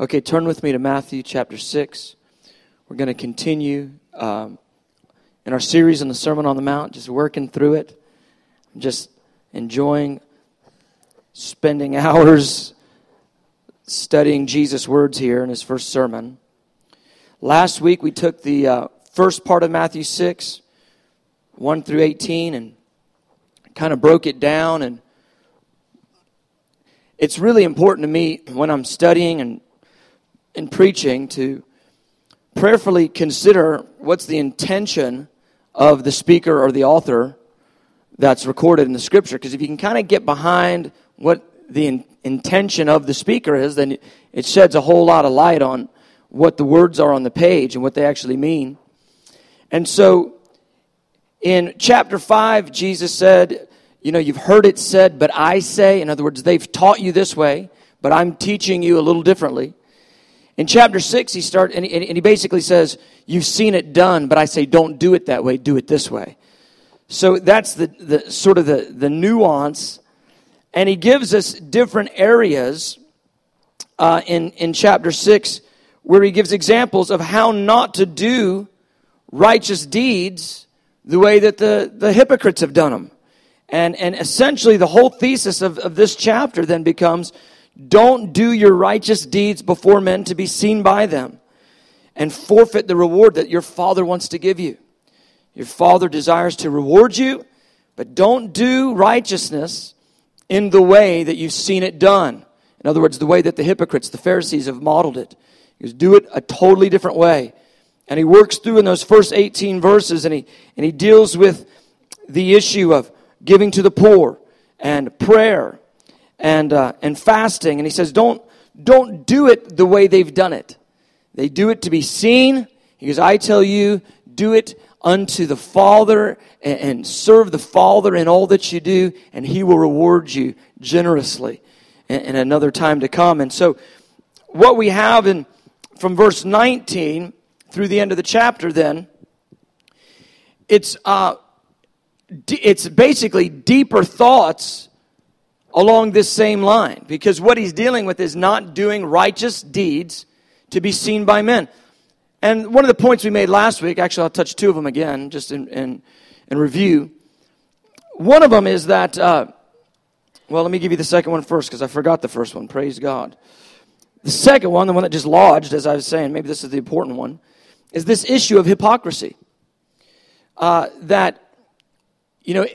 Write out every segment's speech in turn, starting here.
Okay, turn with me to Matthew chapter 6. We're going to continue um, in our series on the Sermon on the Mount, just working through it, just enjoying spending hours studying Jesus' words here in his first sermon. Last week we took the uh, first part of Matthew 6, 1 through 18, and kind of broke it down. And it's really important to me when I'm studying and in preaching to prayerfully consider what's the intention of the speaker or the author that's recorded in the scripture. Because if you can kind of get behind what the in- intention of the speaker is, then it sheds a whole lot of light on what the words are on the page and what they actually mean. And so in chapter 5, Jesus said, You know, you've heard it said, but I say, in other words, they've taught you this way, but I'm teaching you a little differently. In chapter 6, he starts, and, and he basically says, You've seen it done, but I say, don't do it that way, do it this way. So that's the, the sort of the, the nuance. And he gives us different areas uh, in, in chapter 6 where he gives examples of how not to do righteous deeds the way that the, the hypocrites have done them. And, and essentially, the whole thesis of, of this chapter then becomes don't do your righteous deeds before men to be seen by them and forfeit the reward that your Father wants to give you. Your Father desires to reward you, but don't do righteousness in the way that you've seen it done. In other words, the way that the hypocrites, the Pharisees, have modeled it. He goes, do it a totally different way. And he works through in those first 18 verses and he, and he deals with the issue of giving to the poor and prayer and, uh, and fasting. And he says, don't, don't do it the way they've done it. They do it to be seen. He goes, I tell you, do it unto the Father and, serve the Father in all that you do, and he will reward you generously in, in another time to come. And so, what we have in from verse 19 through the end of the chapter, then, it's, uh, it's basically deeper thoughts along this same line because what he's dealing with is not doing righteous deeds to be seen by men. And one of the points we made last week, actually, I'll touch two of them again just in, in, in review. One of them is that, uh, well, let me give you the second one first because I forgot the first one. Praise God. The second one, the one that just lodged, as I was saying, maybe this is the important one, is this issue of hypocrisy. Uh, that, you know,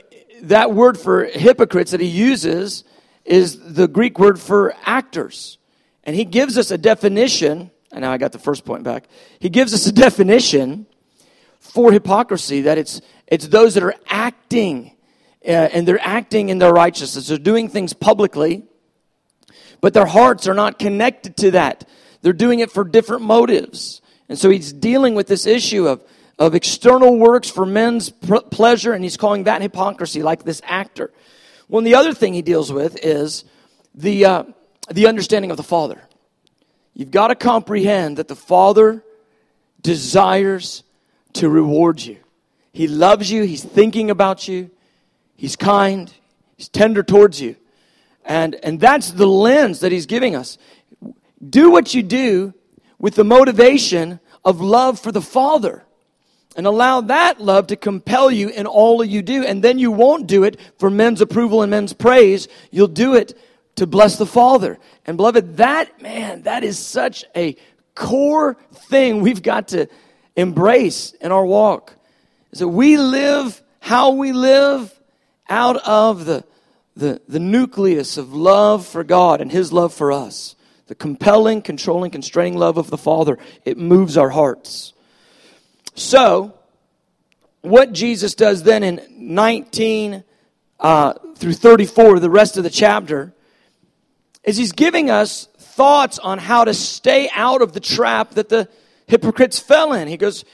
that word for hypocrites that he uses is the Greek word for actors. And he gives us a definition, and now I got the first point back. He gives us a definition for hypocrisy that it's, it's those that are acting, uh, and they're acting in their righteousness. They're doing things publicly, but their hearts are not connected to that. They're doing it for different motives. And so he's dealing with this issue of of external works for men's pleasure, and he's calling that hypocrisy, like this actor. Well, the other thing he deals with is the, uh, the understanding of the Father. You've got to comprehend that the Father desires to reward you. He loves you, He's thinking about you, He's kind, He's tender towards you. And, and that's the lens that He's giving us. Do what you do with the motivation of love for the Father and allow that love to compel you in all you do. And then you won't do it for men's approval and men's praise. You'll do it to bless the Father. And beloved, that, man, that is such a core thing we've got to embrace in our walk. Is that we live how we live out of the, the, the nucleus of love for God and His love for us. The compelling, controlling, constraining love of the Father. It moves our hearts. So, what Jesus does then in 19 uh, through 34, the rest of the chapter, is he's giving us thoughts on how to stay out of the trap that the hypocrites fell in. He goes,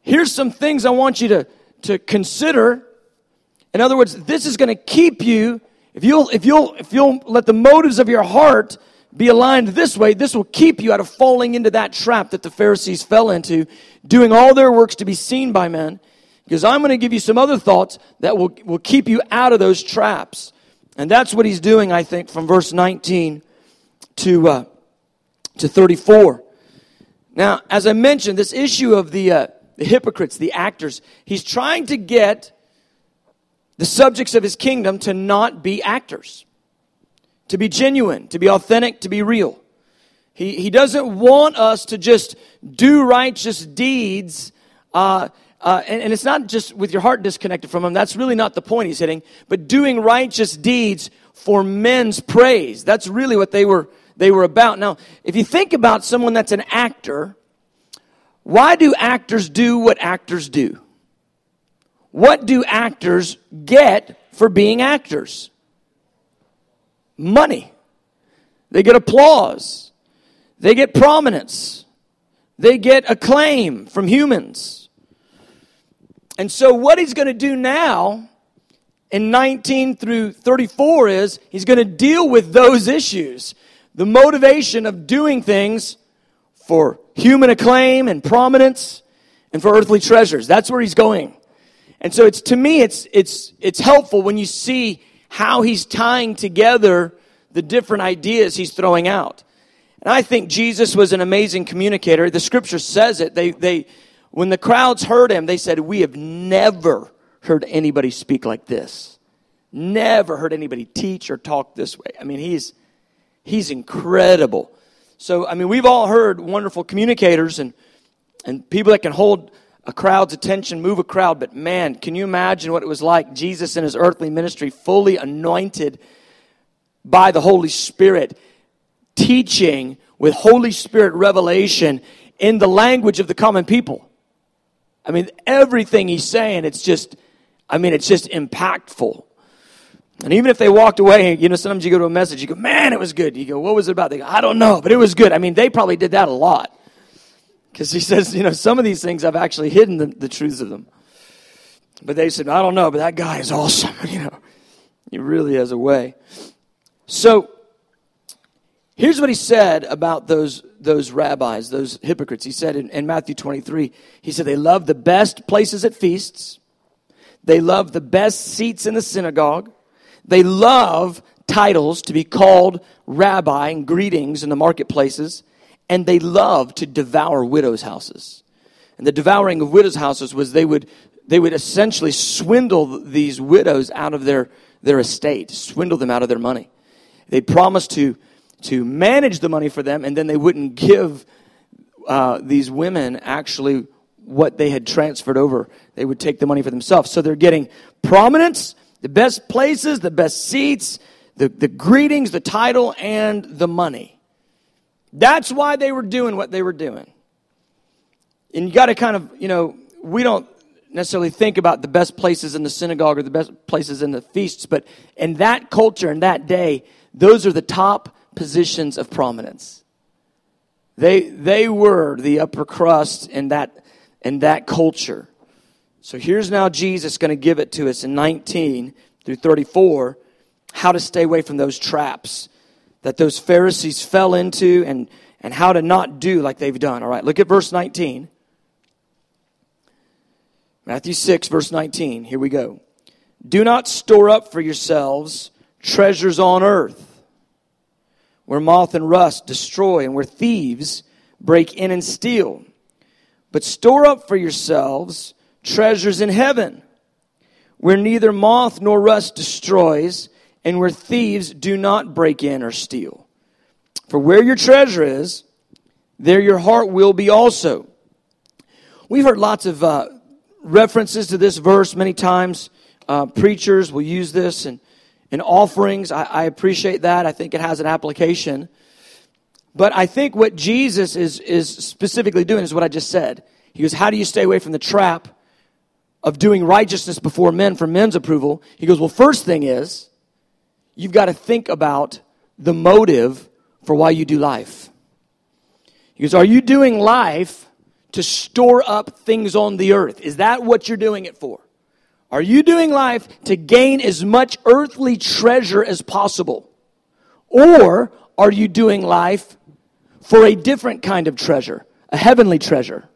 Here's some things I want you to, to consider. In other words, this is going to keep you, if you'll, if, you'll, if you'll let the motives of your heart be aligned this way, this will keep you out of falling into that trap that the Pharisees fell into, doing all their works to be seen by men. Because I'm going to give you some other thoughts that will, will keep you out of those traps. And that's what he's doing, I think, from verse 19 to, uh, to 34. Now, as I mentioned, this issue of the, uh, the hypocrites, the actors, he's trying to get the subjects of his kingdom to not be actors, to be genuine, to be authentic, to be real. He, he doesn't want us to just do righteous deeds. Uh, uh, and, and it's not just with your heart disconnected from him. That's really not the point he's hitting. But doing righteous deeds for men's praise. That's really what they were, they were about. Now, if you think about someone that's an actor, why do actors do what actors do? What do actors get for being actors? Money. They get applause. They get prominence. They get acclaim from humans. And so, what he's going to do now in 19 through 34 is he's going to deal with those issues. The motivation of doing things for human acclaim and prominence and for earthly treasures. That's where he's going. And so it's to me it's it's it's helpful when you see how he's tying together the different ideas he's throwing out. And I think Jesus was an amazing communicator. The scripture says it. They they when the crowds heard him, they said, "We have never heard anybody speak like this. Never heard anybody teach or talk this way." I mean, he's he's incredible. So, I mean, we've all heard wonderful communicators and, and people that can hold a crowd's attention, move a crowd, but man, can you imagine what it was like Jesus in his earthly ministry, fully anointed by the Holy Spirit, teaching with Holy Spirit revelation in the language of the common people? I mean, everything he's saying, it's just, I mean, it's just impactful. And even if they walked away, you know, sometimes you go to a message, you go, man, it was good. You go, what was it about? They go, I don't know, but it was good. I mean, they probably did that a lot. Because he says, you know, some of these things I've actually hidden the, the truths of them. But they said, I don't know, but that guy is awesome. You know, he really has a way. So here's what he said about those, those rabbis, those hypocrites. He said in, in Matthew 23, he said, they love the best places at feasts. They love the best seats in the synagogue they love titles to be called rabbi and greetings in the marketplaces, and they loved to devour widows' houses. And the devouring of widows' houses was they would they would essentially swindle these widows out of their, their estate, swindle them out of their money. They promised to, to manage the money for them, and then they wouldn't give uh, these women actually what they had transferred over. They would take the money for themselves. So they're getting prominence, the best places, the best seats, the, the greetings, the title, and the money. That's why they were doing what they were doing. And you got to kind of, you know, we don't necessarily think about the best places in the synagogue or the best places in the feasts, but in that culture, in that day, those are the top positions of prominence. They, they were the upper crust in that, in that culture. So here's now Jesus going to give it to us in 19 through 34 how to stay away from those traps that those Pharisees fell into and, and how to not do like they've done. All right, look at verse 19. Matthew 6, verse 19. Here we go. Do not store up for yourselves treasures on earth, where moth and rust destroy and where thieves break in and steal. But store up for yourselves treasures in heaven, where neither moth nor rust destroys, and where thieves do not break in or steal. For where your treasure is, there your heart will be also. We've heard lots of uh, references to this verse many times. Uh, preachers will use this and in offerings. I, I appreciate that. I think it has an application. But I think what Jesus is, is specifically doing is what I just said. He goes, How do you stay away from the trap of doing righteousness before men for men's approval, he goes, Well, first thing is, you've got to think about the motive for why you do life. Goes, Are you doing life to store up things on the earth? Is that what you're doing it for? Are you doing life to gain as much earthly treasure as possible? Or are you doing life for a different kind of treasure, a heavenly treasure?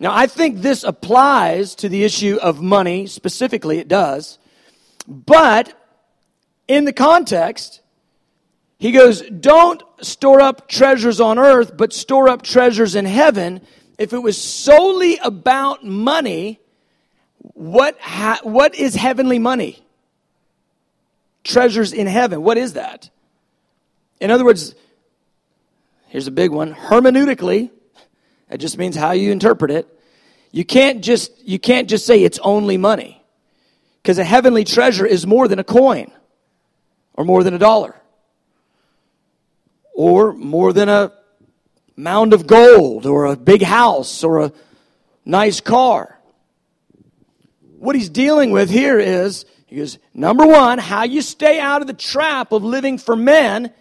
Now, I think this applies to the issue of money, specifically, it does. But in the context, He goes, Don't store up treasures on earth, but store up treasures in heaven. If it was solely about money, what, ha- what is heavenly money? Treasures in heaven. What is that? In other words, here's a big one. Hermeneutically, that just means how you interpret it. You can't just, you can't just say it's only money. Because a heavenly treasure is more than a coin or more than a dollar or more than a mound of gold or a big house or a nice car. What he's dealing with here is he goes, number one, how you stay out of the trap of living for men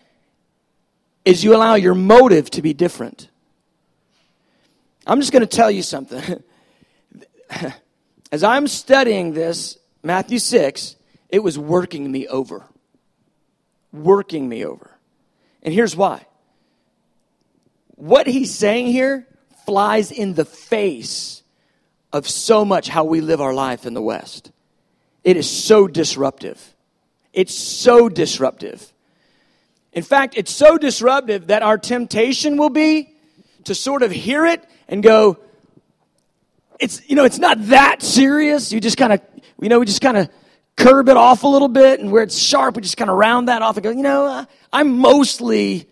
is you allow your motive to be different. I'm just going to tell you something. As I'm studying this, Matthew 6, it was working me over. Working me over. And here's why. What he's saying here flies in the face of so much how we live our life in the West. It is so disruptive. It's so disruptive. In fact, it's so disruptive that our temptation will be to sort of hear it and go, it's, you know, it's not that serious. You just kind of, you know, we just kind of curb it off a little bit and where it's sharp, we just kind of round that off and go, you know, uh, I'm mostly,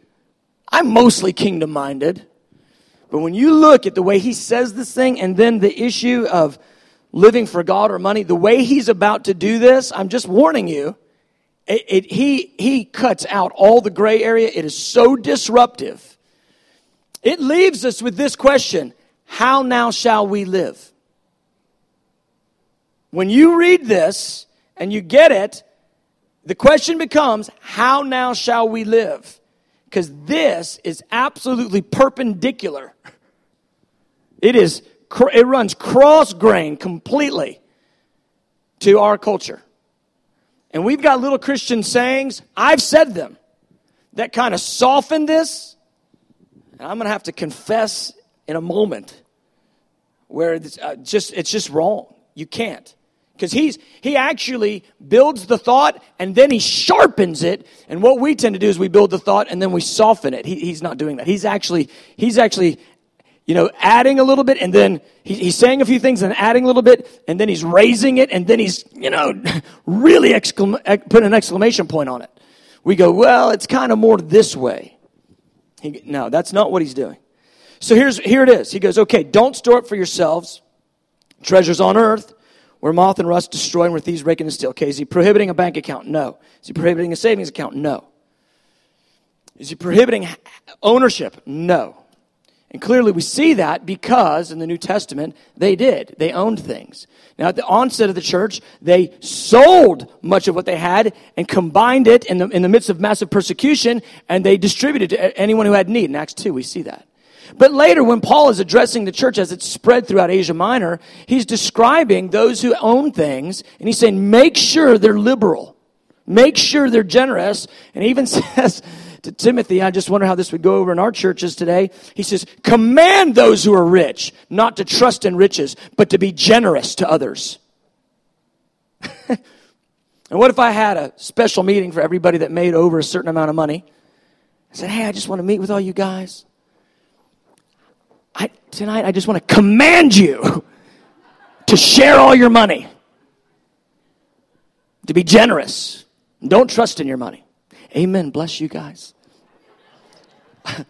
I'm mostly kingdom minded. But when you look at the way he says this thing and then the issue of living for God or money, the way he's about to do this, I'm just warning you, it, it, he, he cuts out all the gray area. It is so disruptive. It leaves us with this question How now shall we live? When you read this and you get it, the question becomes, how now shall we live? Because this is absolutely perpendicular. It is, it runs cross grain completely to our culture. And we've got little Christian sayings, I've said them, that kind of soften this. And I'm going to have to confess in a moment where it's, uh, just, it's just wrong. You can't because he's he actually builds the thought and then he sharpens it. And what we tend to do is we build the thought and then we soften it. He, he's not doing that. He's actually he's actually you know adding a little bit and then he, he's saying a few things and adding a little bit and then he's raising it and then he's you know really exclam- put an exclamation point on it. We go well it's kind of more this way. He, no that's not what he's doing. So here's here it is. He goes okay don't store up for yourselves. Treasures on earth where moth and rust destroy and where thieves break in and steal. Okay, is he prohibiting a bank account? No. Is he prohibiting a savings account? No. Is he prohibiting ownership? No. And clearly we see that because in the New Testament, they did. They owned things. Now, at the onset of the church, they sold much of what they had and combined it in the, in the midst of massive persecution, and they distributed to anyone who had need. In Acts 2, we see that. But later, when Paul is addressing the church as it's spread throughout Asia Minor, he's describing those who own things, and he's saying, make sure they're liberal. Make sure they're generous. And even says to Timothy, I just wonder how this would go over in our churches today. He says, command those who are rich not to trust in riches, but to be generous to others. and what if I had a special meeting for everybody that made over a certain amount of money? I said, hey, I just want to meet with all you guys. I, tonight I just want to command you to share all your money, to be generous. Don't trust in your money. Amen. Bless you guys.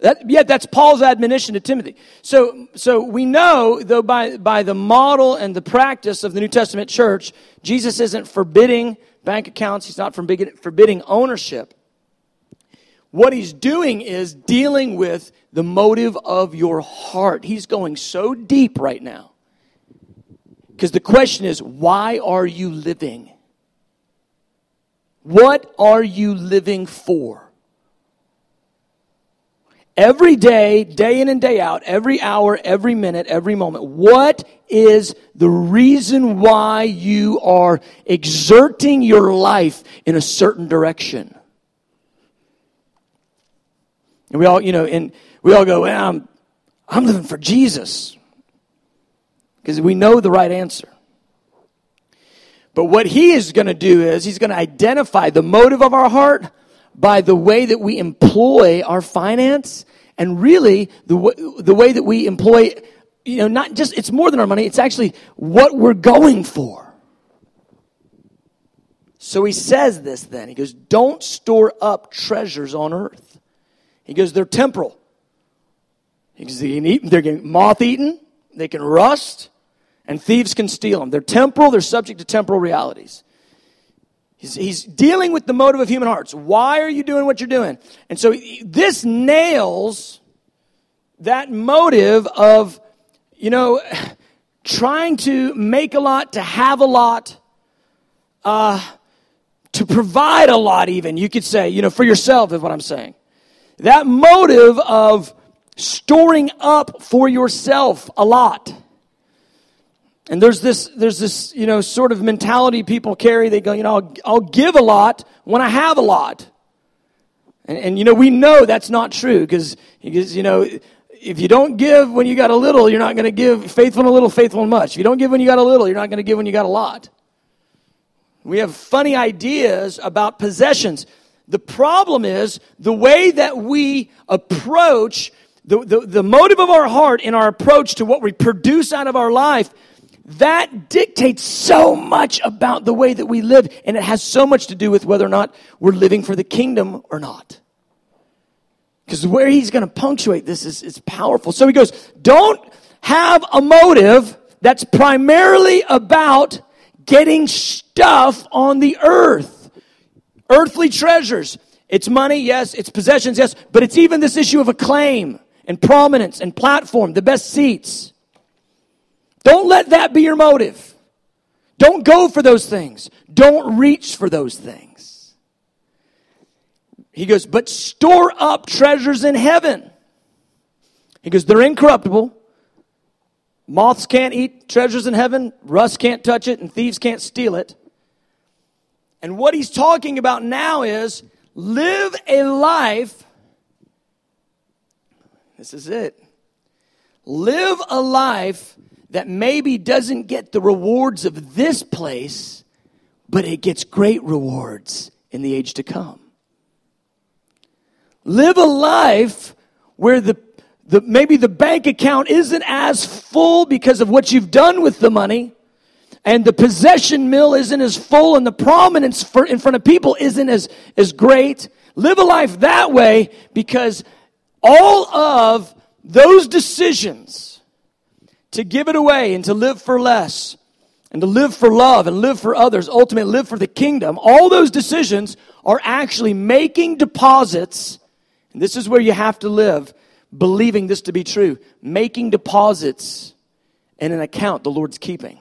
That, yet that's Paul's admonition to Timothy. So, so we know, though, by, by the model and the practice of the New Testament church, Jesus isn't forbidding bank accounts. He's not forbidding ownership. What he's doing is dealing with the motive of your heart. He's going so deep right now. Because the question is, why are you living? What are you living for? Every day, day in and day out, every hour, every minute, every moment, what is the reason why you are exerting your life in a certain direction? And we all, you know, and we all go, well, I'm, I'm living for Jesus. Because we know the right answer. But what he is going to do is he's going to identify the motive of our heart by the way that we employ our finance and really the, w- the way that we employ, you know, not just, it's more than our money, it's actually what we're going for. So he says this then. He goes, Don't store up treasures on earth. He goes, They're temporal. He goes, They can eat, they're getting moth eaten, they can rust, and thieves can steal them. They're temporal, they're subject to temporal realities. He's, he's dealing with the motive of human hearts. Why are you doing what you're doing? And so this nails that motive of, you know, trying to make a lot, to have a lot, uh, to provide a lot, even, you could say, you know, for yourself, is what I'm saying. That motive of storing up for yourself a lot and there's this, there's this, you know, sort of mentality people carry. They go, you know, I'll, I'll give a lot when I have a lot. And, and you know, we know that's not true because, you know, if you don't give when you got a little, you're not going to give faithful in a little, faithful in much. If you don't give when you got a little, you're not going to give when you got a lot. We have funny ideas about possessions. The problem is the way that we approach the, the, the motive of our heart in our approach to what we produce out of our life that dictates so much about the way that we live, and it has so much to do with whether or not we're living for the kingdom or not. Because where he's going to punctuate this is, is powerful. So he goes, don't have a motive that's primarily about getting stuff on the earth. Earthly treasures. It's money, yes. It's possessions, yes. But it's even this issue of acclaim and prominence and platform, the best seats. Don't let that be your motive. Don't go for those things. Don't reach for those things. He goes, but store up treasures in heaven. He goes, they're incorruptible. Moths can't eat treasures in heaven, rust can't touch it, and thieves can't steal it. And what he's talking about now is live a life. This is it. Live a life that maybe doesn't get the rewards of this place, but it gets great rewards in the age to come. Live a life where the, the maybe the bank account isn't as full because of what you've done with the money, and the possession mill isn't as full, and the prominence for, in front of people isn't as, as great. Live a life that way because all of those decisions to give it away and to live for less and to live for love and live for others, ultimately live for the kingdom, all those decisions are actually making deposits. And this is where you have to live, believing this to be true. Making deposits in an account the Lord's keeping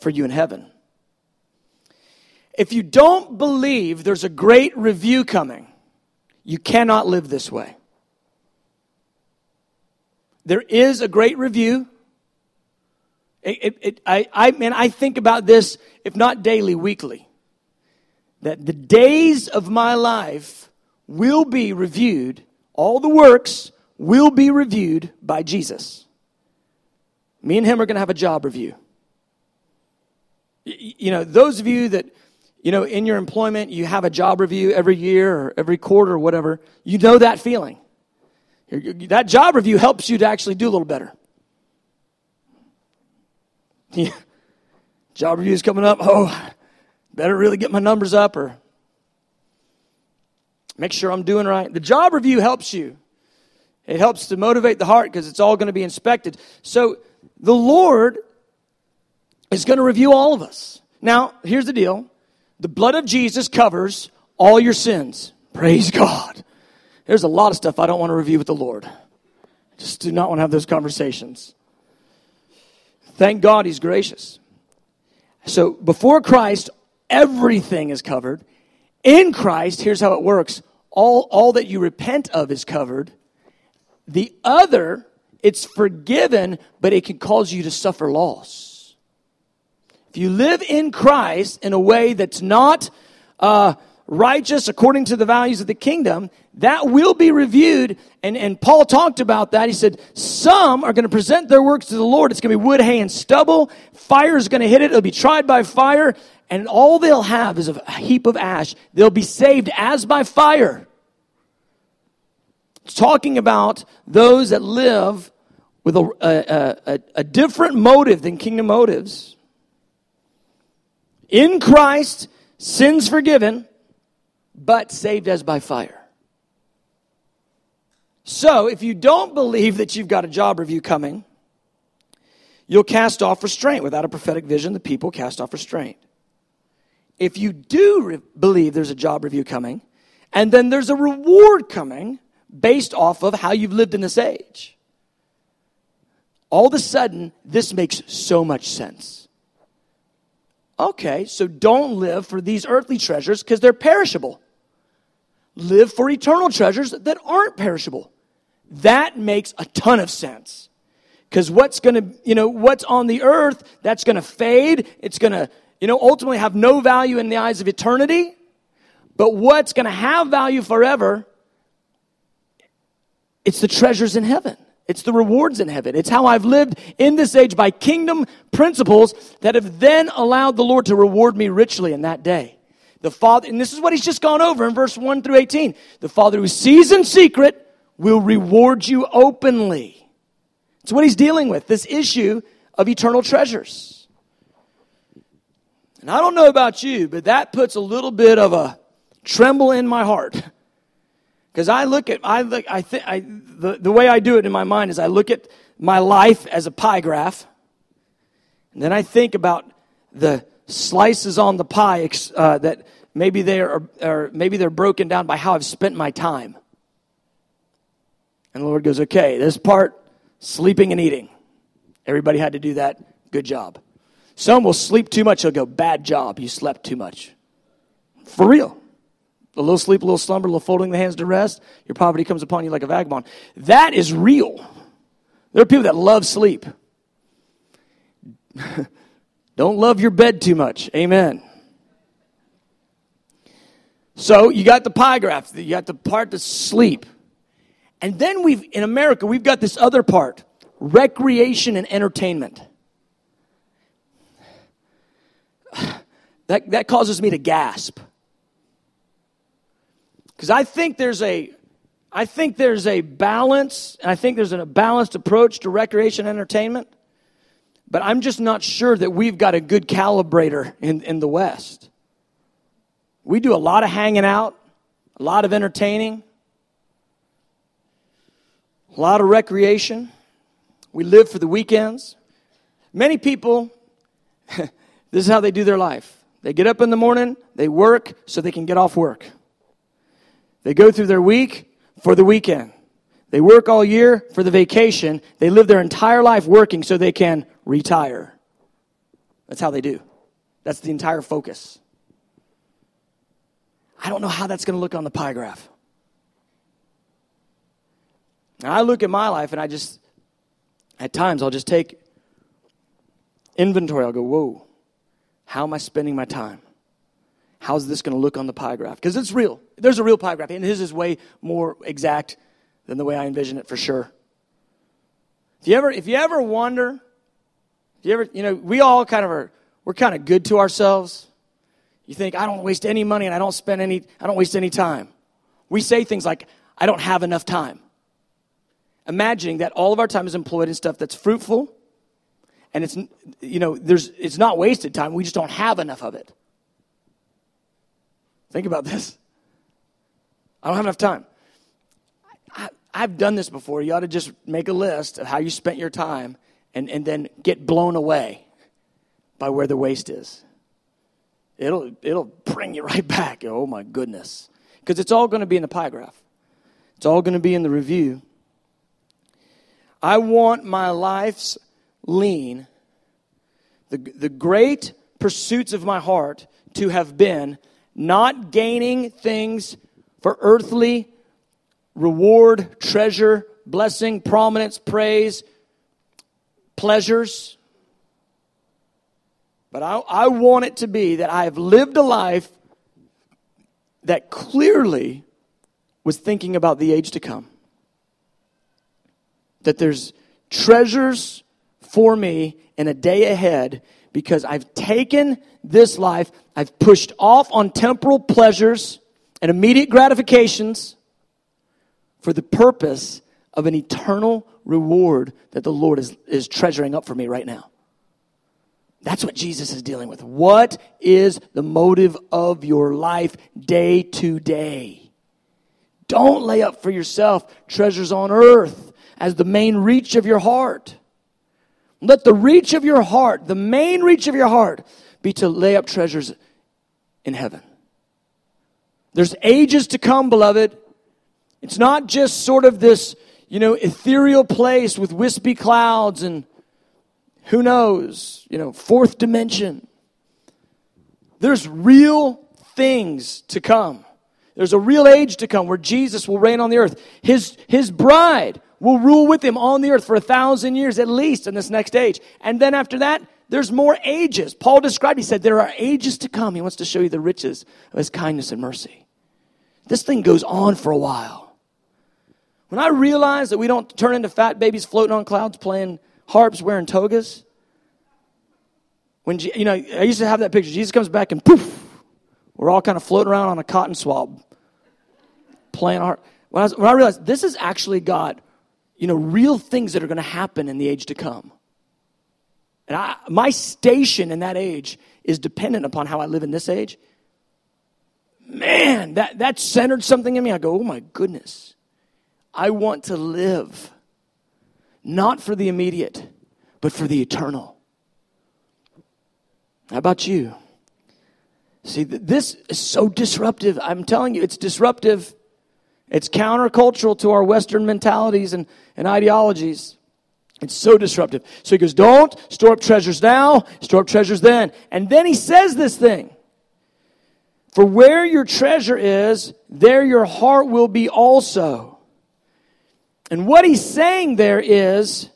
for you in heaven. If you don't believe there's a great review coming, you cannot live this way. There is a great review. It, it, it, I, I, man, I think about this, if not daily, weekly. That the days of my life will be reviewed, all the works will be reviewed by Jesus. Me and him are going to have a job review. You know, those of you that, you know, in your employment, you have a job review every year or every quarter or whatever, you know that feeling. That job review helps you to actually do a little better. Yeah. Job review is coming up. Oh, better really get my numbers up or make sure I'm doing right. The job review helps you. It helps to motivate the heart because it's all going to be inspected. So the Lord is going to review all of us. Now, here's the deal the blood of Jesus covers all your sins. Praise God. There's a lot of stuff I don't want to review with the Lord. Just do not want to have those conversations. Thank God he's gracious. So before Christ, everything is covered. In Christ, here's how it works all, all that you repent of is covered. The other, it's forgiven, but it can cause you to suffer loss. If you live in Christ in a way that's not uh, righteous according to the values of the kingdom, that will be reviewed. And, and Paul talked about that. He said, some are going to present their works to the Lord. It's going to be wood, hay, and stubble. Fire is going to hit it. It'll be tried by fire. and all they'll have is a heap of ash. They'll be saved as by fire. It's talking about those that live with a, a, a, a different motive than kingdom motives. In Christ, sins forgiven, but saved as by fire. So, if you don't believe that you've got a job review coming, you'll cast off restraint. Without a prophetic vision, the people cast off restraint. If you do re- believe there's a job review coming, and then there's a reward coming based off of how you've lived in this age, all of a sudden, this makes so much sense. Okay, so don't live for these earthly treasures because they're perishable. Live for eternal treasures that aren't perishable. That makes a ton of sense. Because what's going to, you know, what's on the earth, that's going to fade. It's going to, you know, ultimately have no value in the eyes of eternity. But what's going to have value forever, it's the treasures in heaven. It's the rewards in heaven. It's how I've lived in this age by kingdom principles that have then allowed the Lord to reward me richly in that day. The Father, and this is what he's just gone over in verse 1 through 18. The Father who sees in secret will reward you openly. It's what he's dealing with, this issue of eternal treasures. And I don't know about you, but that puts a little bit of a tremble in my heart because I look at, I look, I think, I, the, the way I do it in my mind is I look at my life as a pie graph, and then I think about the slices on the pie uh, that maybe they are, or maybe they're broken down by how I've spent my time. And the Lord goes, okay, this part, sleeping and eating. Everybody had to do that. Good job. Some will sleep too much. He'll go, bad job. You slept too much. For real a little sleep, a little slumber, a little folding the hands to rest, your poverty comes upon you like a vagabond. That is real. There are people that love sleep. Don't love your bed too much. Amen. So you got the pie graph, you got the part to sleep. And then we've, in America, we've got this other part recreation and entertainment. That, that causes me to gasp. Because I think there's a I think there's a balance, and I think there's a balanced approach to recreation and entertainment. But I'm just not sure that we've got a good calibrator in, in the West. We do a lot of hanging out, a lot of entertaining, a lot of recreation. We live for the weekends. Many people, this is how they do their life. They get up in the morning, they work so they can get off work. They go through their week for the weekend. They work all year for the vacation. They live their entire life working so they can retire. That's how they do. That's the entire focus. I don't know how that's going to look on the pie graph. Now, I look at my life and I just, at times, I'll just take inventory. I'll go, whoa, how am I spending my time? How's this going to look on the pie graph? Because it's real. There's a real pie graph, and his is way more exact than the way I envision it for sure. If you ever, if you ever wonder, if you ever, you know, we all kind of are, we're kind of good to ourselves. You think, I don't waste any money and I don't spend any, I don't waste any time. We say things like, I don't have enough time. Imagining that all of our time is employed in stuff that's fruitful and it's, you know, there's, it's not wasted time. We just don't have enough of it. Think about this. I don't have enough time. I, have done this before. You ought to just make a list of how you spent your time and, and then get blown away by where the waste is. It'll, it'll bring you right back. Oh my goodness. Because it's all going to be in the pie graph, it's all going to be in the review. I want my life's lean, the, the great pursuits of my heart, to have been not gaining things for earthly reward, treasure, blessing, prominence, praise, pleasures. But I, I want it to be that I have lived a life that clearly was thinking about the age to come. That there's treasures for me in a day ahead because I've taken this life, I've pushed off on temporal pleasures and immediate gratifications for the purpose of an eternal reward that the Lord is, is treasuring up for me right now. That's what Jesus is dealing with. What is the motive of your life day to day? Don't lay up for yourself treasures on earth as the main reach of your heart. Let the reach of your heart, the main reach of your heart, be to lay up treasures in heaven. There's ages to come, beloved. It's not just sort of this, you know, ethereal place with wispy clouds and who knows, you know, fourth dimension. There's real things to come. There's a real age to come where Jesus will reign on the earth. His, his bride will rule with him on the earth for a thousand years at least in this next age. And then after that, there's more ages. Paul described, he said, there are ages to come. He wants to show you the riches of his kindness and mercy. This thing goes on for a while. When I realize that we don't turn into fat babies floating on clouds playing harps wearing togas, when, you know, I used to have that picture. Jesus comes back and poof, we're all kind of floating around on a cotton swab playing harp. When I, when I realized this has actually got, you know, real things that are going to happen in the age to come. And I, my station in that age is dependent upon how I live in this age man, that, that centered something in me. I go, oh my goodness. I want to live not for the immediate, but for the eternal. How about you? See, this is so disruptive. I'm telling you, it's disruptive. It's countercultural to our Western mentalities and, and ideologies. It's so disruptive. So he goes, Don't store up treasures now, store up treasures then. And then he says this thing for where your treasure is, there your heart will be also. And what he's saying there is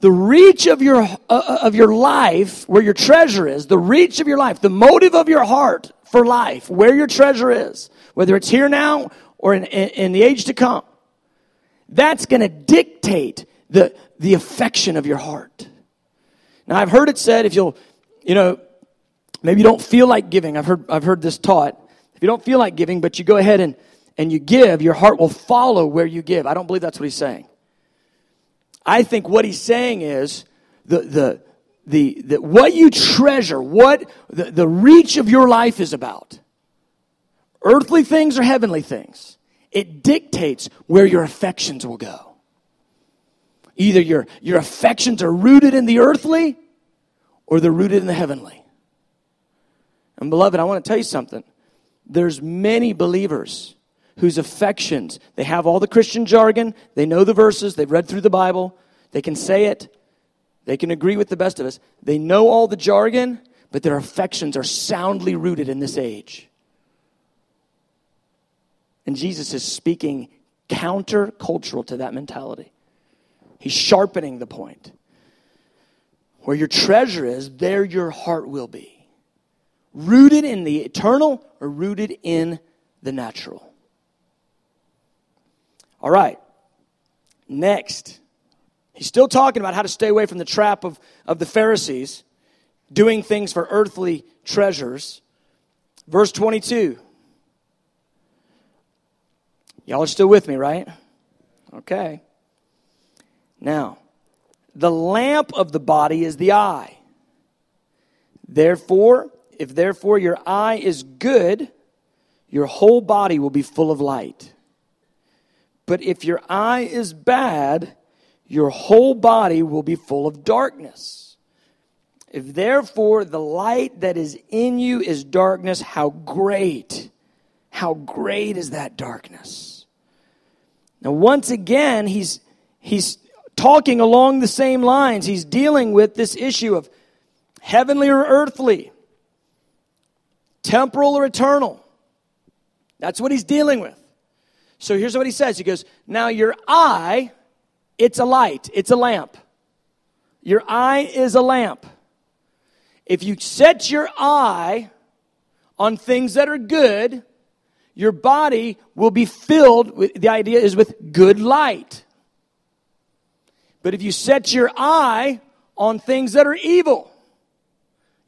the reach of your, uh, of your life, where your treasure is, the reach of your life, the motive of your heart for life, where your treasure is, whether it's here now or in, in, in the age to come, that's going to dictate the, the affection of your heart. Now, I've heard it said if you'll, you know, Maybe you don't feel like giving. I've heard, I've heard this taught. If you don't feel like giving, but you go ahead and, and you give, your heart will follow where you give. I don't believe that's what he's saying. I think what he's saying is the, the, the, the what you treasure, what the, the reach of your life is about. Earthly things or heavenly things. It dictates where your affections will go. Either your, your affections are rooted in the earthly or they're rooted in the heavenly. And beloved, I want to tell you something. There's many believers whose affections, they have all the Christian jargon, they know the verses, they've read through the Bible, they can say it, they can agree with the best of us. They know all the jargon, but their affections are soundly rooted in this age. And Jesus is speaking countercultural to that mentality. He's sharpening the point. Where your treasure is, there your heart will be rooted in the eternal or rooted in the natural. All right. Next, he's still talking about how to stay away from the trap of, of the Pharisees, doing things for earthly treasures. Verse 22. Y'all are still with me, right? Okay. Now, the lamp of the body is the eye. Therefore, if therefore your eye is good, your whole body will be full of light. But if your eye is bad, your whole body will be full of darkness. If therefore the light that is in you is darkness, how great, how great is that darkness? Now, once again, he's, he's talking along the same lines. He's dealing with this issue of heavenly or earthly temporal or eternal. That's what he's dealing with. So here's what he says He goes, Now your eye, it's a light, it's a lamp. Your eye is a lamp. If you set your eye on things that are good, your body will be filled with, the idea is with good light. But if you set your eye on things that are evil,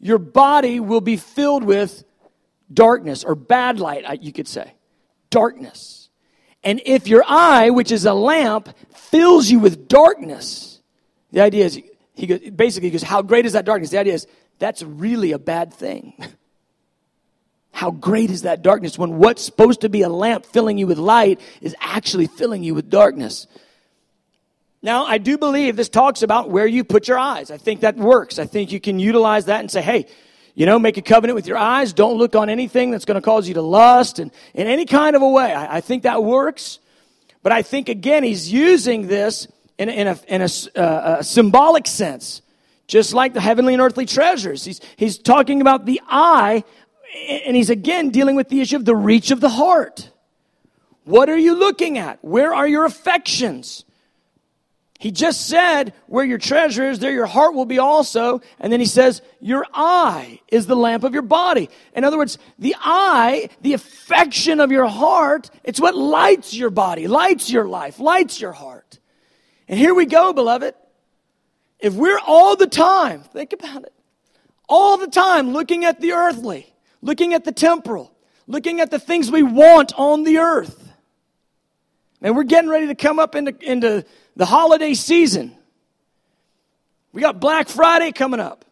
your body will be filled with darkness or bad light, you could say. Darkness. And if your eye, which is a lamp, fills you with darkness, the idea is, he goes, basically, he goes, How great is that darkness? The idea is, that's really a bad thing. How great is that darkness when what's supposed to be a lamp filling you with light is actually filling you with darkness? Now, I do believe this talks about where you put your eyes. I think that works. I think you can utilize that and say, hey, you know, make a covenant with your eyes. Don't look on anything that's going to cause you to lust and in any kind of a way. I, I think that works. But I think, again, he's using this in, in a, in a, uh, a symbolic sense, just like the heavenly and earthly treasures. He's, he's talking about the eye and he's again dealing with the issue of the reach of the heart. What are you looking at? Where are your affections? He just said, where your treasure is, there your heart will be also. And then he says, your eye is the lamp of your body. In other words, the eye, the affection of your heart, it's what lights your body, lights your life, lights your heart. And here we go, beloved. If we're all the time, think about it, all the time looking at the earthly, looking at the temporal, looking at the things we want on the earth. And we're getting ready to come up into, into the holiday season. We got Black Friday coming up.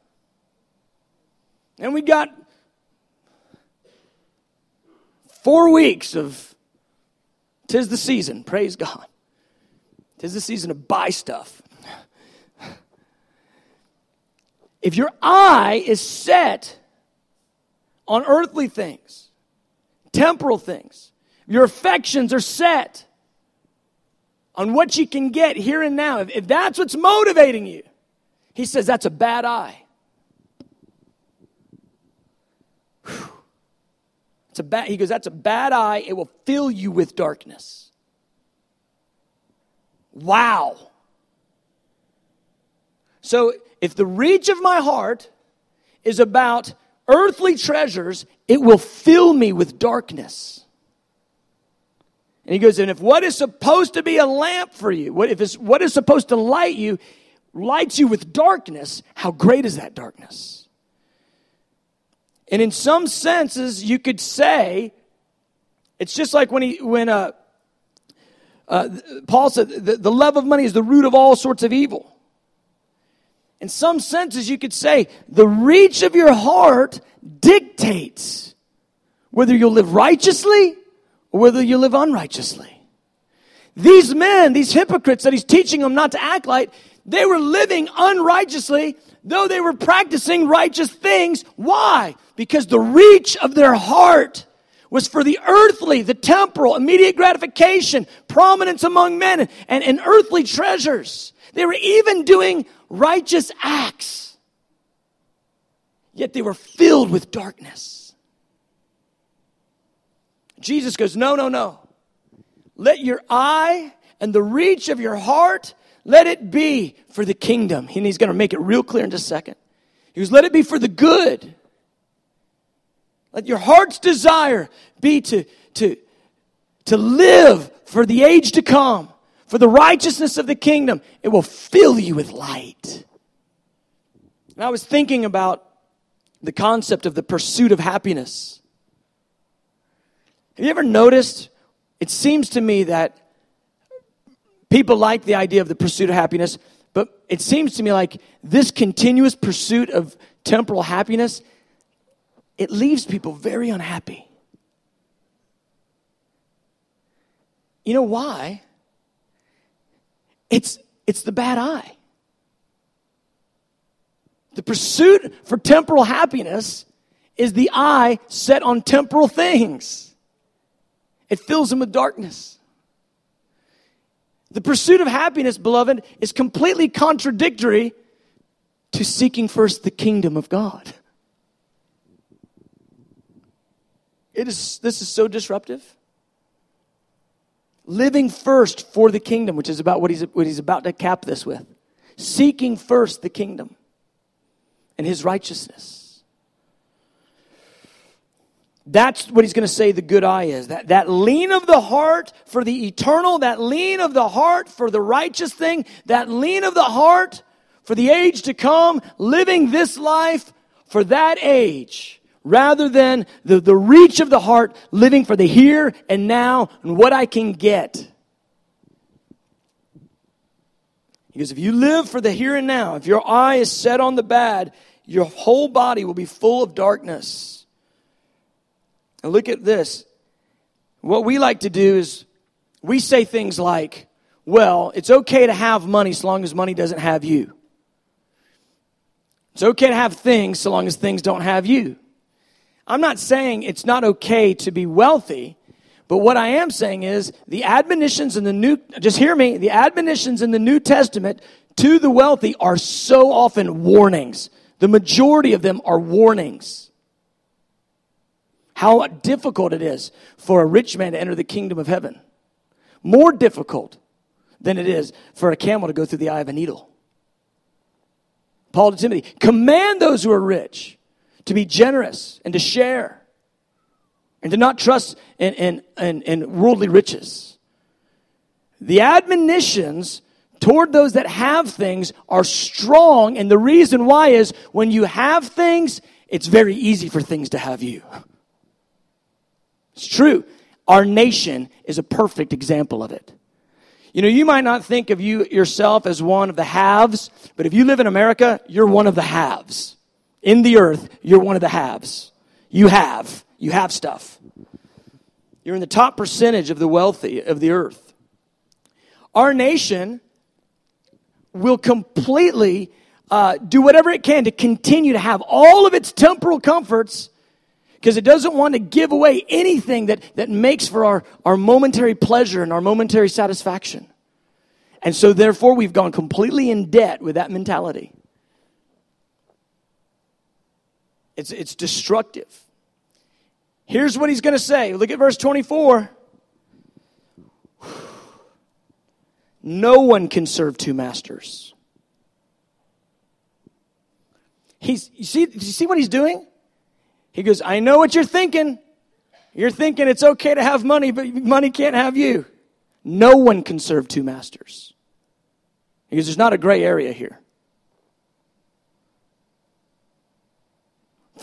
And we got four weeks of tis the season, praise God. Tis the season to buy stuff. If your eye is set on earthly things, temporal things. Your affections are set on what you can get here and now. If, if that's what's motivating you, he says that's a bad eye. It's a bad, he goes, that's a bad eye. It will fill you with darkness. Wow. So if the reach of my heart is about earthly treasures, it will fill me with darkness. And he goes, and if what is supposed to be a lamp for you, what if it's what is supposed to light you, lights you with darkness, how great is that darkness? And in some senses, you could say, it's just like when he when uh, uh Paul said the, the love of money is the root of all sorts of evil. In some senses, you could say the reach of your heart dictates whether you'll live righteously or whether you live unrighteously. These men, these hypocrites that he's teaching them not to act like, they were living unrighteously, though they were practicing righteous things. Why? Because the reach of their heart was for the earthly, the temporal, immediate gratification, prominence among men, and, and earthly treasures. They were even doing righteous acts, yet they were filled with darkness. Jesus goes, No, no, no. Let your eye and the reach of your heart, let it be for the kingdom. And he's going to make it real clear in just a second. He goes, Let it be for the good. Let your heart's desire be to, to, to live for the age to come for the righteousness of the kingdom, it will fill you with light. And I was thinking about the concept of the pursuit of happiness. Have you ever noticed? It seems to me that people like the idea of the pursuit of happiness, but it seems to me like this continuous pursuit of temporal happiness, it leaves people very unhappy. You know why? It's, it's the bad eye. The pursuit for temporal happiness is the eye set on temporal things. It fills them with darkness. The pursuit of happiness, beloved, is completely contradictory to seeking first the kingdom of God. It is, this is so disruptive living first for the kingdom, which is about what he's, what he's about to cap this with. Seeking first the kingdom and his righteousness. That's what he's going to say the good eye is. That, that lean of the heart for the eternal, that lean of the heart for the righteous thing, that lean of the heart for the age to come, living this life for that age, rather than the, the reach of the heart, living for the here and now and what I can get. Because if you live for the here and now, if your eye is set on the bad, your whole body will be full of darkness. And look at this. What we like to do is we say things like, well, it's okay to have money so long as money doesn't have you. It's okay to have things so long as things don't have you. I'm not saying it's not okay to be wealthy, but what I am saying is the admonitions in the New, just hear me, the admonitions in the New Testament to the wealthy are so often warnings. The majority of them are warnings. How difficult it is for a rich man to enter the kingdom of heaven. More difficult than it is for a camel to go through the eye of a needle. Paul to Timothy, command those who are rich to be generous and to share and to not trust in, in, in, in worldly riches. The admonitions toward those that have things are strong, and the reason why is when you have things, it's very easy for things to have you. It's true. Our nation is a perfect example of it. You know, you might not think of you yourself as one of the haves, but if you live in America, you're one of the haves. In the earth, you're one of the haves. You have. You have stuff. You're in the top percentage of the wealthy of the earth. Our nation will completely uh, do whatever it can to continue to have all of its temporal comforts because it doesn't want to give away anything that, that makes for our, our momentary pleasure and our momentary satisfaction. And so, therefore, we've gone completely in debt with that mentality. It's, it's destructive. Here's what he's going to say. Look at verse 24. No one can serve two masters. He's, you see, you see what he's doing? He goes, I know what you're thinking. You're thinking it's okay to have money, but money can't have you. No one can serve two masters. Because there's not a gray area here.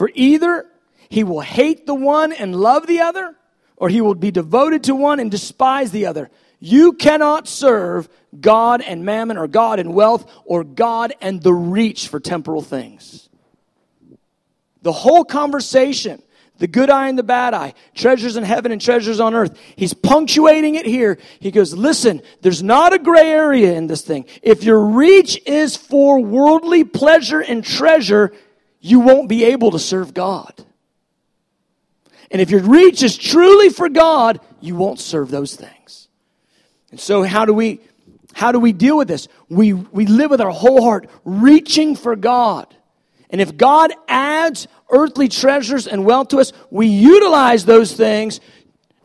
For either he will hate the one and love the other, or he will be devoted to one and despise the other. You cannot serve God and mammon, or God and wealth, or God and the reach for temporal things. The whole conversation, the good eye and the bad eye, treasures in heaven and treasures on earth. He's punctuating it here. He goes, listen, there's not a gray area in this thing. If your reach is for worldly pleasure and treasure, you won't be able to serve God. And if your reach is truly for God, you won't serve those things. And so how do we how do we deal with this? We we live with our whole heart reaching for God. And if God adds earthly treasures and wealth to us, we utilize those things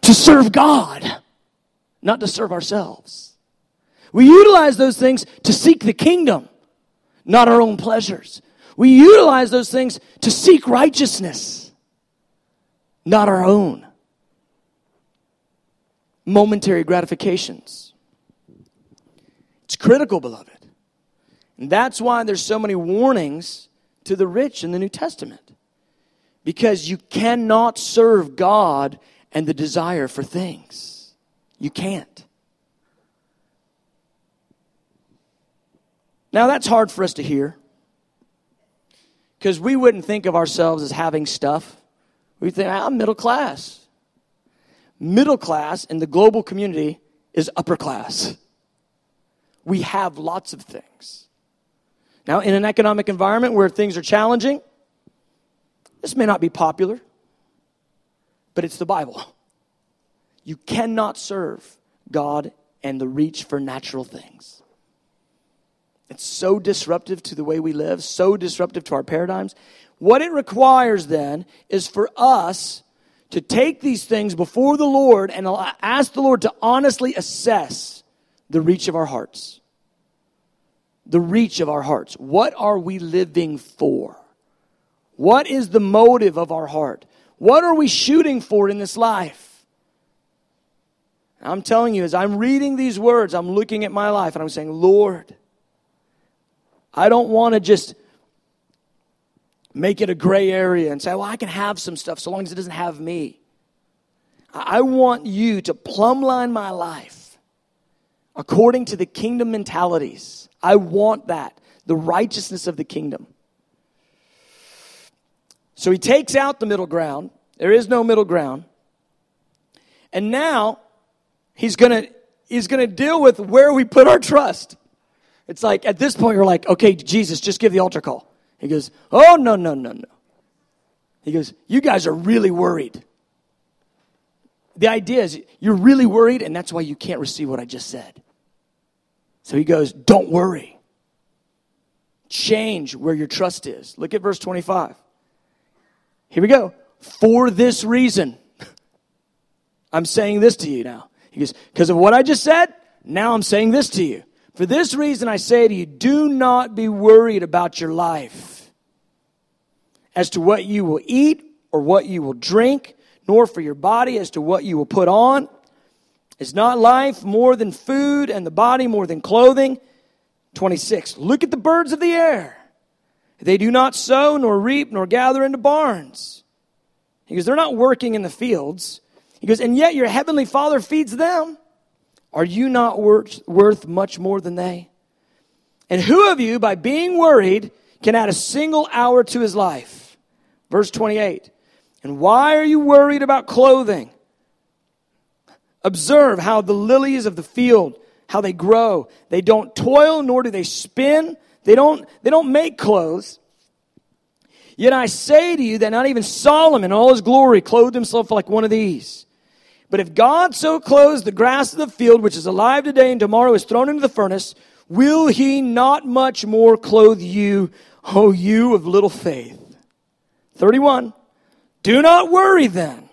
to serve God, not to serve ourselves. We utilize those things to seek the kingdom, not our own pleasures. We utilize those things to seek righteousness, not our own momentary gratifications. It's critical, beloved. And that's why there's so many warnings to the rich in the New Testament. Because you cannot serve God and the desire for things. You can't. Now, that's hard for us to hear. Because we wouldn't think of ourselves as having stuff. We think, ah, I'm middle class. Middle class in the global community is upper class. We have lots of things. Now, in an economic environment where things are challenging, this may not be popular, but it's the Bible. You cannot serve God and the reach for natural things. It's so disruptive to the way we live, so disruptive to our paradigms. What it requires then is for us to take these things before the Lord and ask the Lord to honestly assess the reach of our hearts the reach of our hearts. What are we living for? What is the motive of our heart? What are we shooting for in this life? I'm telling you, as I'm reading these words, I'm looking at my life and I'm saying, Lord, I don't want to just make it a gray area and say, well, I can have some stuff so long as it doesn't have me. I want you to plumb line my life according to the kingdom mentalities. I want that, the righteousness of the kingdom. So he takes out the middle ground. There is no middle ground. And now he's going to he's going to deal with where we put our trust. It's like at this point you're like, "Okay, Jesus, just give the altar call." He goes, "Oh, no, no, no, no." He goes, "You guys are really worried." The idea is you're really worried and that's why you can't receive what I just said. So he goes, "Don't worry. Change where your trust is." Look at verse 25. Here we go. For this reason, I'm saying this to you now. He goes, because of what I just said, now I'm saying this to you. For this reason, I say to you, do not be worried about your life as to what you will eat or what you will drink, nor for your body as to what you will put on. Is not life more than food and the body more than clothing? 26. Look at the birds of the air. They do not sow, nor reap, nor gather into barns. He goes, They're not working in the fields. He goes, And yet your heavenly Father feeds them. Are you not worth, worth much more than they? And who of you, by being worried, can add a single hour to his life? Verse 28. And why are you worried about clothing? Observe how the lilies of the field, how they grow. They don't toil, nor do they spin. They don't, they don't make clothes. Yet I say to you that not even Solomon in all his glory clothed himself like one of these. But if God so clothes the grass of the field, which is alive today and tomorrow is thrown into the furnace, will he not much more clothe you, O you of little faith? 31. Do not worry then,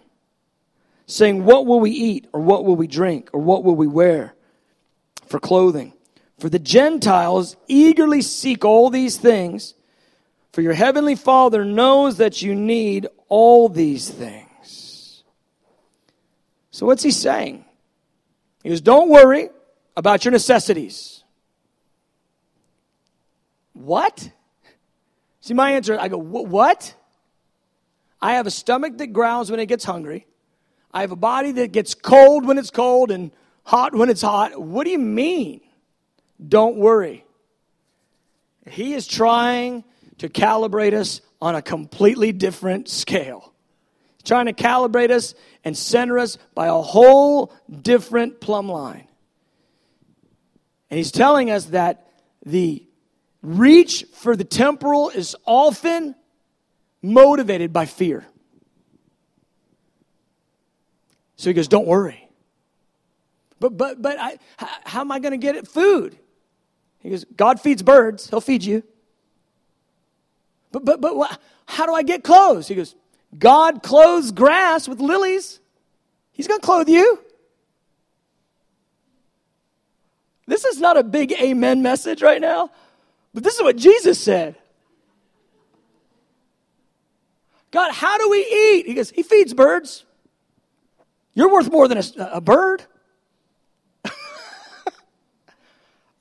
saying, What will we eat, or what will we drink, or what will we wear for clothing? For the Gentiles eagerly seek all these things, for your heavenly Father knows that you need all these things. So, what's he saying? He goes, Don't worry about your necessities. What? See, my answer, I go, What? I have a stomach that growls when it gets hungry. I have a body that gets cold when it's cold and hot when it's hot. What do you mean? Don't worry. He is trying to calibrate us on a completely different scale. He's trying to calibrate us and center us by a whole different plumb line. And he's telling us that the reach for the temporal is often motivated by fear. So he goes, Don't worry. But, but, but I, how am I going to get it? Food. He goes, God feeds birds, He'll feed you. But, but, but how do I get clothes? He goes, God clothes grass with lilies. He's going to clothe you. This is not a big amen message right now, but this is what Jesus said. God, how do we eat? He goes, He feeds birds. You're worth more than a, a bird.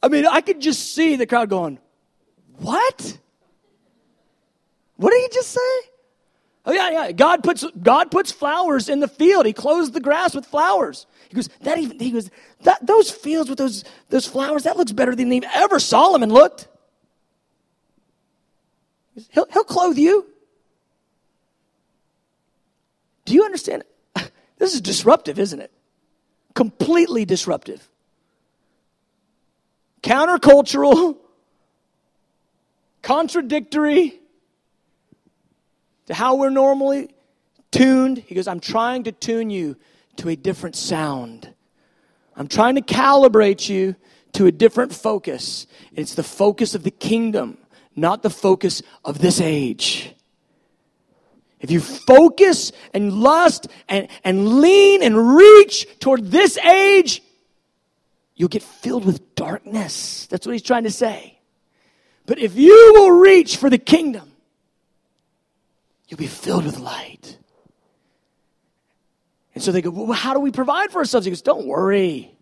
I mean, I could just see the crowd going, What? What did he just say? Oh yeah, yeah. God puts God puts flowers in the field. He clothes the grass with flowers. He goes, that even he goes, that those fields with those those flowers, that looks better than even ever Solomon looked. He'll, he'll clothe you. Do you understand? This is disruptive, isn't it? Completely disruptive countercultural, contradictory to how we're normally tuned. He goes, I'm trying to tune you to a different sound. I'm trying to calibrate you to a different focus. It's the focus of the kingdom, not the focus of this age. If you focus and lust and, and lean and reach toward this age, you'll get filled with darkness. That's what he's trying to say. But if you will reach for the kingdom, you'll be filled with light. And so they go, well, how do we provide for ourselves? He goes, don't worry.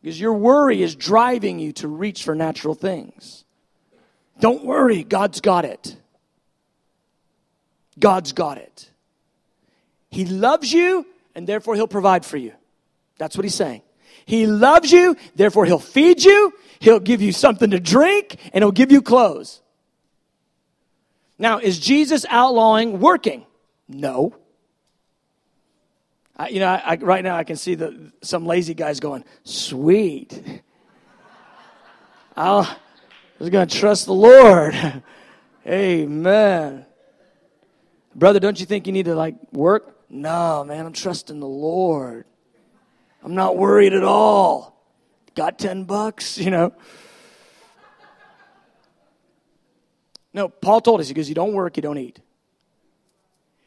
Because your worry is driving you to reach for natural things. Don't worry, God's got it. God's got it. He loves you, and therefore He'll provide for you. That's what He's saying. He loves you, therefore He'll feed you, He'll give you something to drink, and He'll give you clothes. Now, is Jesus outlawing working? No. I, you know, I, I, right now I can see the, some lazy guys going, sweet. I was going to trust the Lord. Amen. Brother, don't you think you need to like work? No, man, I'm trusting the Lord. I'm not worried at all. Got 10 bucks, you know. No, Paul told us, he goes, You don't work, you don't eat.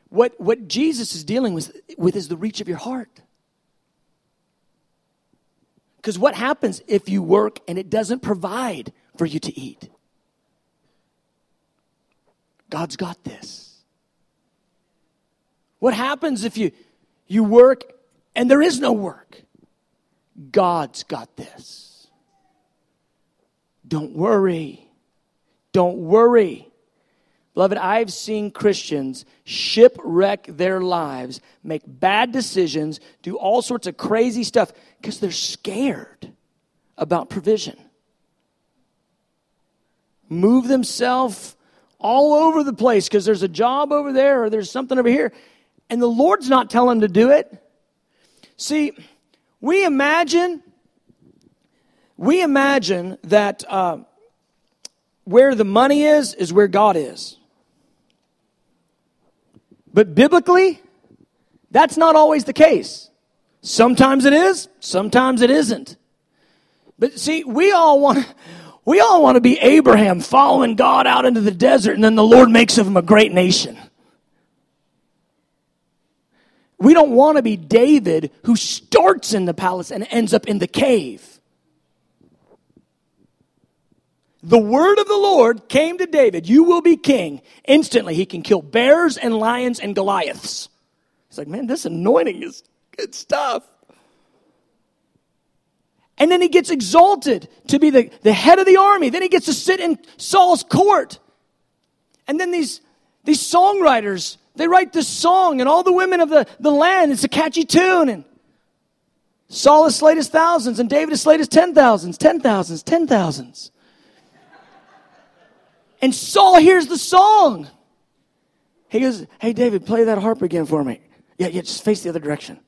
What, what Jesus is dealing with, with is the reach of your heart. Because what happens if you work and it doesn't provide for you to eat? God's got this. What happens if you, you work and there is no work? God's got this. Don't worry. Don't worry. Beloved, I've seen Christians shipwreck their lives, make bad decisions, do all sorts of crazy stuff because they're scared about provision. Move themselves all over the place because there's a job over there or there's something over here. And the Lord's not telling them to do it. See, we imagine, we imagine that uh, where the money is, is where God is. But biblically, that's not always the case. Sometimes it is, sometimes it isn't. But see, we all want we all want to be Abraham following God out into the desert and then the Lord makes of him a great nation. We don't want to be David who starts in the palace and ends up in the cave. The word of the Lord came to David, you will be king. Instantly, he can kill bears and lions and Goliaths. He's like, man, this anointing is good stuff. And then he gets exalted to be the, the head of the army. Then he gets to sit in Saul's court. And then these, these songwriters, they write this song, and all the women of the, the land, it's a catchy tune. And Saul has slayed his thousands, and David has slayed his ten thousands, ten thousands, ten thousands. And Saul hears the song. He goes, Hey, David, play that harp again for me. Yeah, yeah, just face the other direction.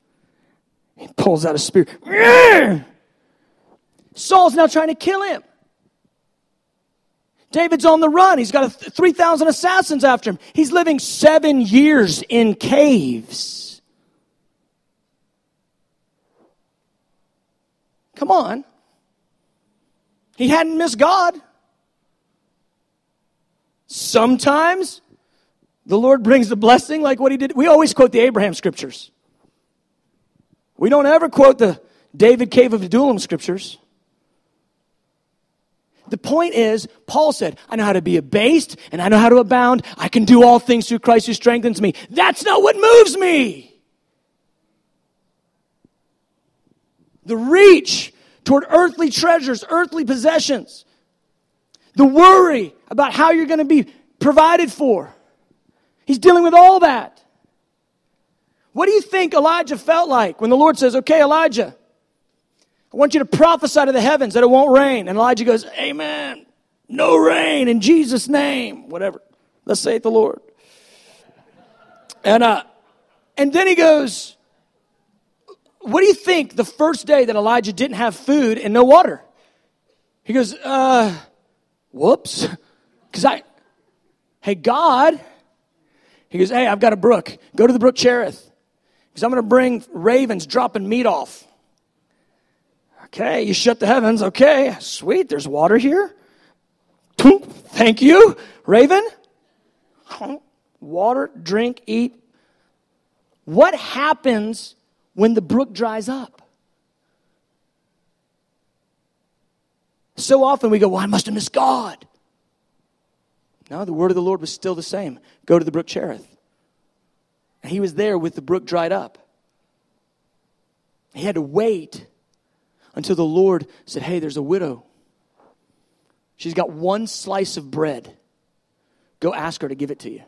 He pulls out a spear. Saul's now trying to kill him. David's on the run. He's got 3,000 assassins after him. He's living seven years in caves. Come on. He hadn't missed God. Sometimes the Lord brings the blessing like what he did. We always quote the Abraham scriptures. We don't ever quote the David Cave of Adullam scriptures. The point is, Paul said, I know how to be abased and I know how to abound. I can do all things through Christ who strengthens me. That's not what moves me. The reach toward earthly treasures, earthly possessions, the worry about how you're going to be provided for. He's dealing with all that. What do you think Elijah felt like when the Lord says, Okay, Elijah, I want you to prophesy to the heavens that it won't rain? And Elijah goes, Amen. No rain in Jesus' name. Whatever. Let's say it the Lord. And, uh, and then he goes, What do you think the first day that Elijah didn't have food and no water? He goes, uh, Whoops. Because I, hey, God, he goes, hey, I've got a brook. Go to the brook Cherith. Because I'm going to bring ravens dropping meat off. Okay, you shut the heavens. Okay, sweet, there's water here. Thank you, raven. Water, drink, eat. What happens when the brook dries up? So often we go, well, I must have missed God. No, the word of the Lord was still the same. Go to the brook Cherith. And he was there with the brook dried up. He had to wait until the Lord said, Hey, there's a widow. She's got one slice of bread. Go ask her to give it to you.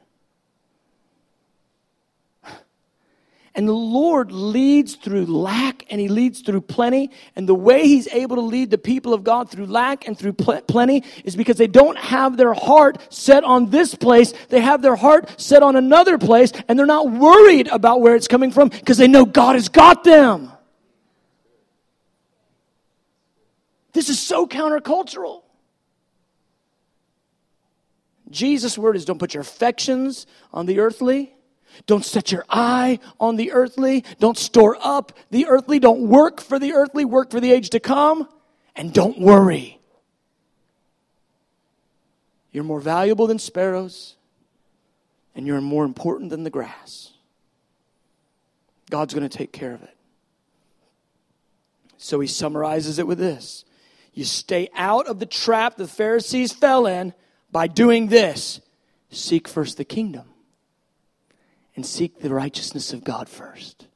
And the Lord leads through lack and He leads through plenty. And the way He's able to lead the people of God through lack and through pl- plenty is because they don't have their heart set on this place. They have their heart set on another place and they're not worried about where it's coming from because they know God has got them. This is so countercultural. Jesus' word is don't put your affections on the earthly don't set your eye on the earthly. Don't store up the earthly. Don't work for the earthly. Work for the age to come. And don't worry. You're more valuable than sparrows, and you're more important than the grass. God's going to take care of it. So he summarizes it with this You stay out of the trap the Pharisees fell in by doing this seek first the kingdom and seek the righteousness of God first.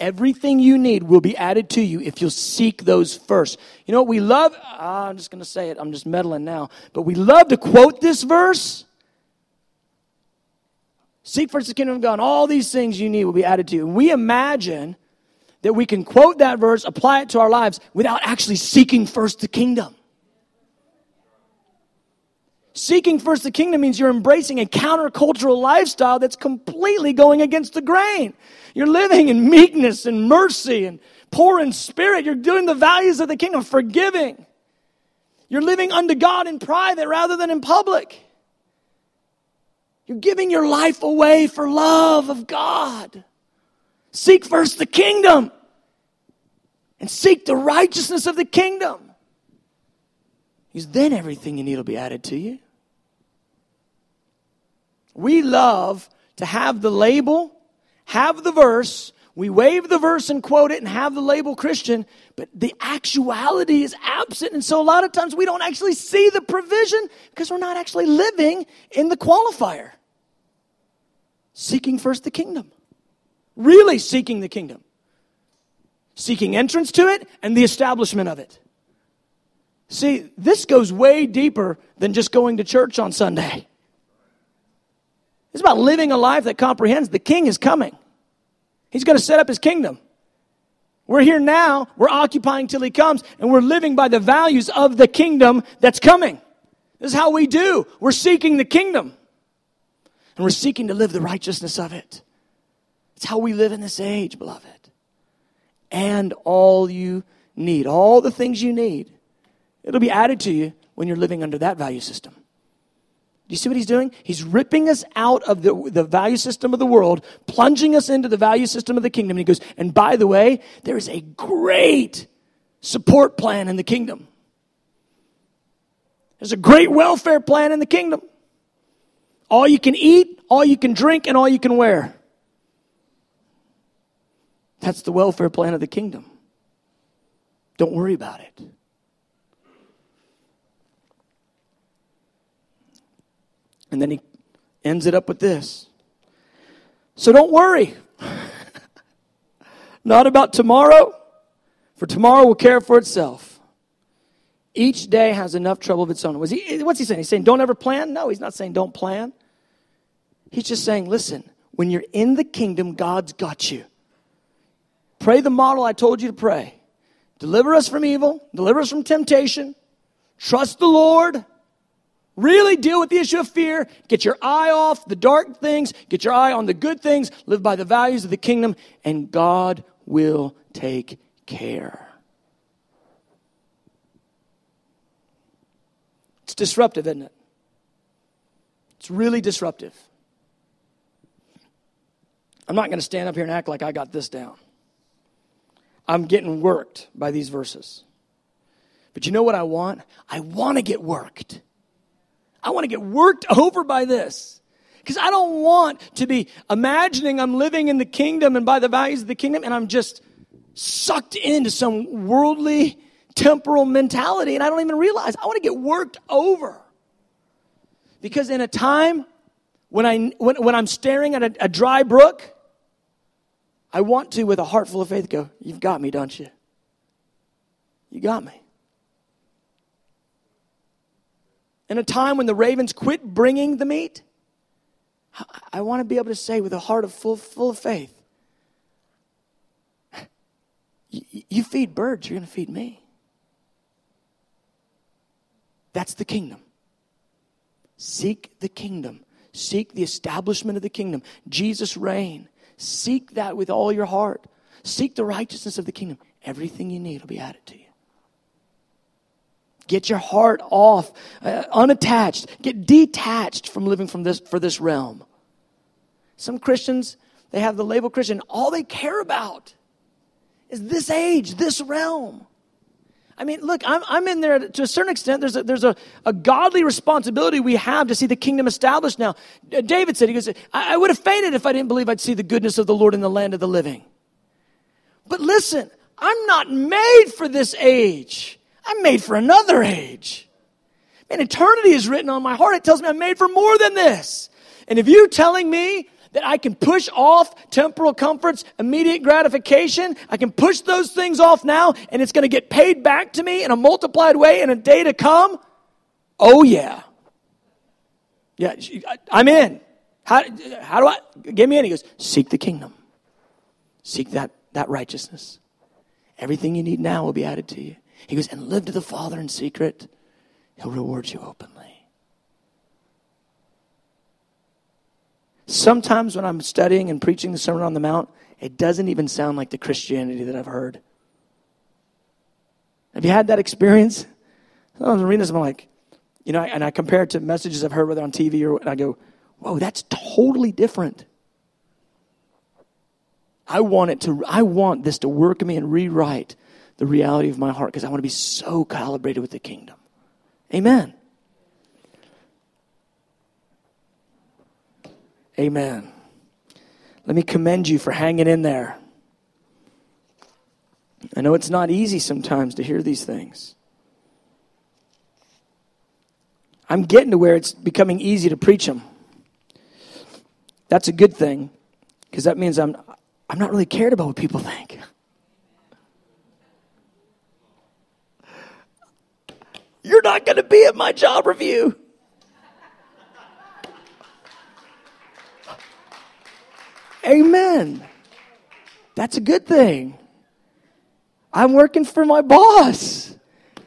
Everything you need will be added to you if you'll seek those first. You know what we love? Ah, I'm just going to say it. I'm just meddling now. But we love to quote this verse. Seek first the kingdom of God. All these things you need will be added to you. We imagine that we can quote that verse, apply it to our lives without actually seeking first the kingdom. Seeking first the kingdom means you're embracing a countercultural lifestyle that's completely going against the grain. You're living in meekness and mercy and poor in spirit. You're doing the values of the kingdom, forgiving. You're living unto God in private rather than in public. You're giving your life away for love of God. Seek first the kingdom and seek the righteousness of the kingdom. Because then everything you need will be added to you. We love to have the label, have the verse, we wave the verse and quote it and have the label Christian, but the actuality is absent. And so a lot of times we don't actually see the provision because we're not actually living in the qualifier. Seeking first the kingdom. Really seeking the kingdom. Seeking entrance to it and the establishment of it. See, this goes way deeper than just going to church on Sunday. It's about living a life that comprehends the king is coming. He's going to set up his kingdom. We're here now, we're occupying till he comes, and we're living by the values of the kingdom that's coming. This is how we do. We're seeking the kingdom. And we're seeking to live the righteousness of it. It's how we live in this age, beloved. And all you need, all the things you need, it'll be added to you when you're living under that value system. Do you see what he's doing? He's ripping us out of the, the value system of the world, plunging us into the value system of the kingdom. And he goes, and by the way, there is a great support plan in the kingdom. There's a great welfare plan in the kingdom. All you can eat, all you can drink, and all you can wear. That's the welfare plan of the kingdom. Don't worry about it. And then he ends it up with this. So don't worry. Not about tomorrow, for tomorrow will care for itself. Each day has enough trouble of its own. He, what's he saying? He's saying, don't ever plan? No, he's not saying don't plan. He's just saying, listen, when you're in the kingdom, God's got you. Pray the model I told you to pray. Deliver us from evil, deliver us from temptation, trust the Lord, Really deal with the issue of fear. Get your eye off the dark things. Get your eye on the good things. Live by the values of the kingdom, and God will take care. It's disruptive, isn't it? It's really disruptive. I'm not going to stand up here and act like I got this down. I'm getting worked by these verses. But you know what I want? I want to get worked. I want to get worked over by this. Because I don't want to be imagining I'm living in the kingdom and by the values of the kingdom and I'm just sucked into some worldly, temporal mentality and I don't even realize. I want to get worked over. Because in a time when, I, when, when I'm staring at a, a dry brook, I want to, with a heart full of faith, go, You've got me, don't you? You got me. In a time when the ravens quit bringing the meat, I want to be able to say with a heart of full, full of faith, you feed birds, you're going to feed me. That's the kingdom. Seek the kingdom. Seek the establishment of the kingdom. Jesus' reign. Seek that with all your heart. Seek the righteousness of the kingdom. Everything you need will be added to you. Get your heart off, uh, unattached. Get detached from living from this for this realm. Some Christians, they have the label Christian. All they care about is this age, this realm. I mean, look, I'm, I'm in there to a certain extent. There's, a, there's a, a godly responsibility we have to see the kingdom established now. David said, he goes, I, I would have fainted if I didn't believe I'd see the goodness of the Lord in the land of the living. But listen, I'm not made for this age. I'm made for another age. Man, eternity is written on my heart. It tells me I'm made for more than this. And if you're telling me that I can push off temporal comforts, immediate gratification. I can push those things off now and it's going to get paid back to me in a multiplied way in a day to come. Oh, yeah. Yeah, I'm in. How, how do I get me in? He goes, Seek the kingdom, seek that, that righteousness. Everything you need now will be added to you. He goes, And live to the Father in secret, He'll reward you openly. Sometimes when I'm studying and preaching the Sermon on the Mount, it doesn't even sound like the Christianity that I've heard. Have you had that experience? Sometimes I'm reading this, I'm like, you know, and I compare it to messages I've heard whether on TV or, and I go, whoa, that's totally different. I want it to, I want this to work in me and rewrite the reality of my heart because I want to be so calibrated with the kingdom. Amen. Amen. Let me commend you for hanging in there. I know it's not easy sometimes to hear these things. I'm getting to where it's becoming easy to preach them. That's a good thing because that means I'm, I'm not really cared about what people think. You're not going to be at my job review. Amen. That's a good thing. I'm working for my boss,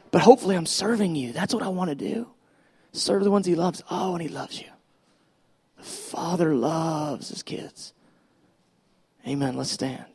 but hopefully I'm serving you. That's what I want to do. Serve the ones he loves. Oh, and he loves you. The Father loves his kids. Amen. Let's stand.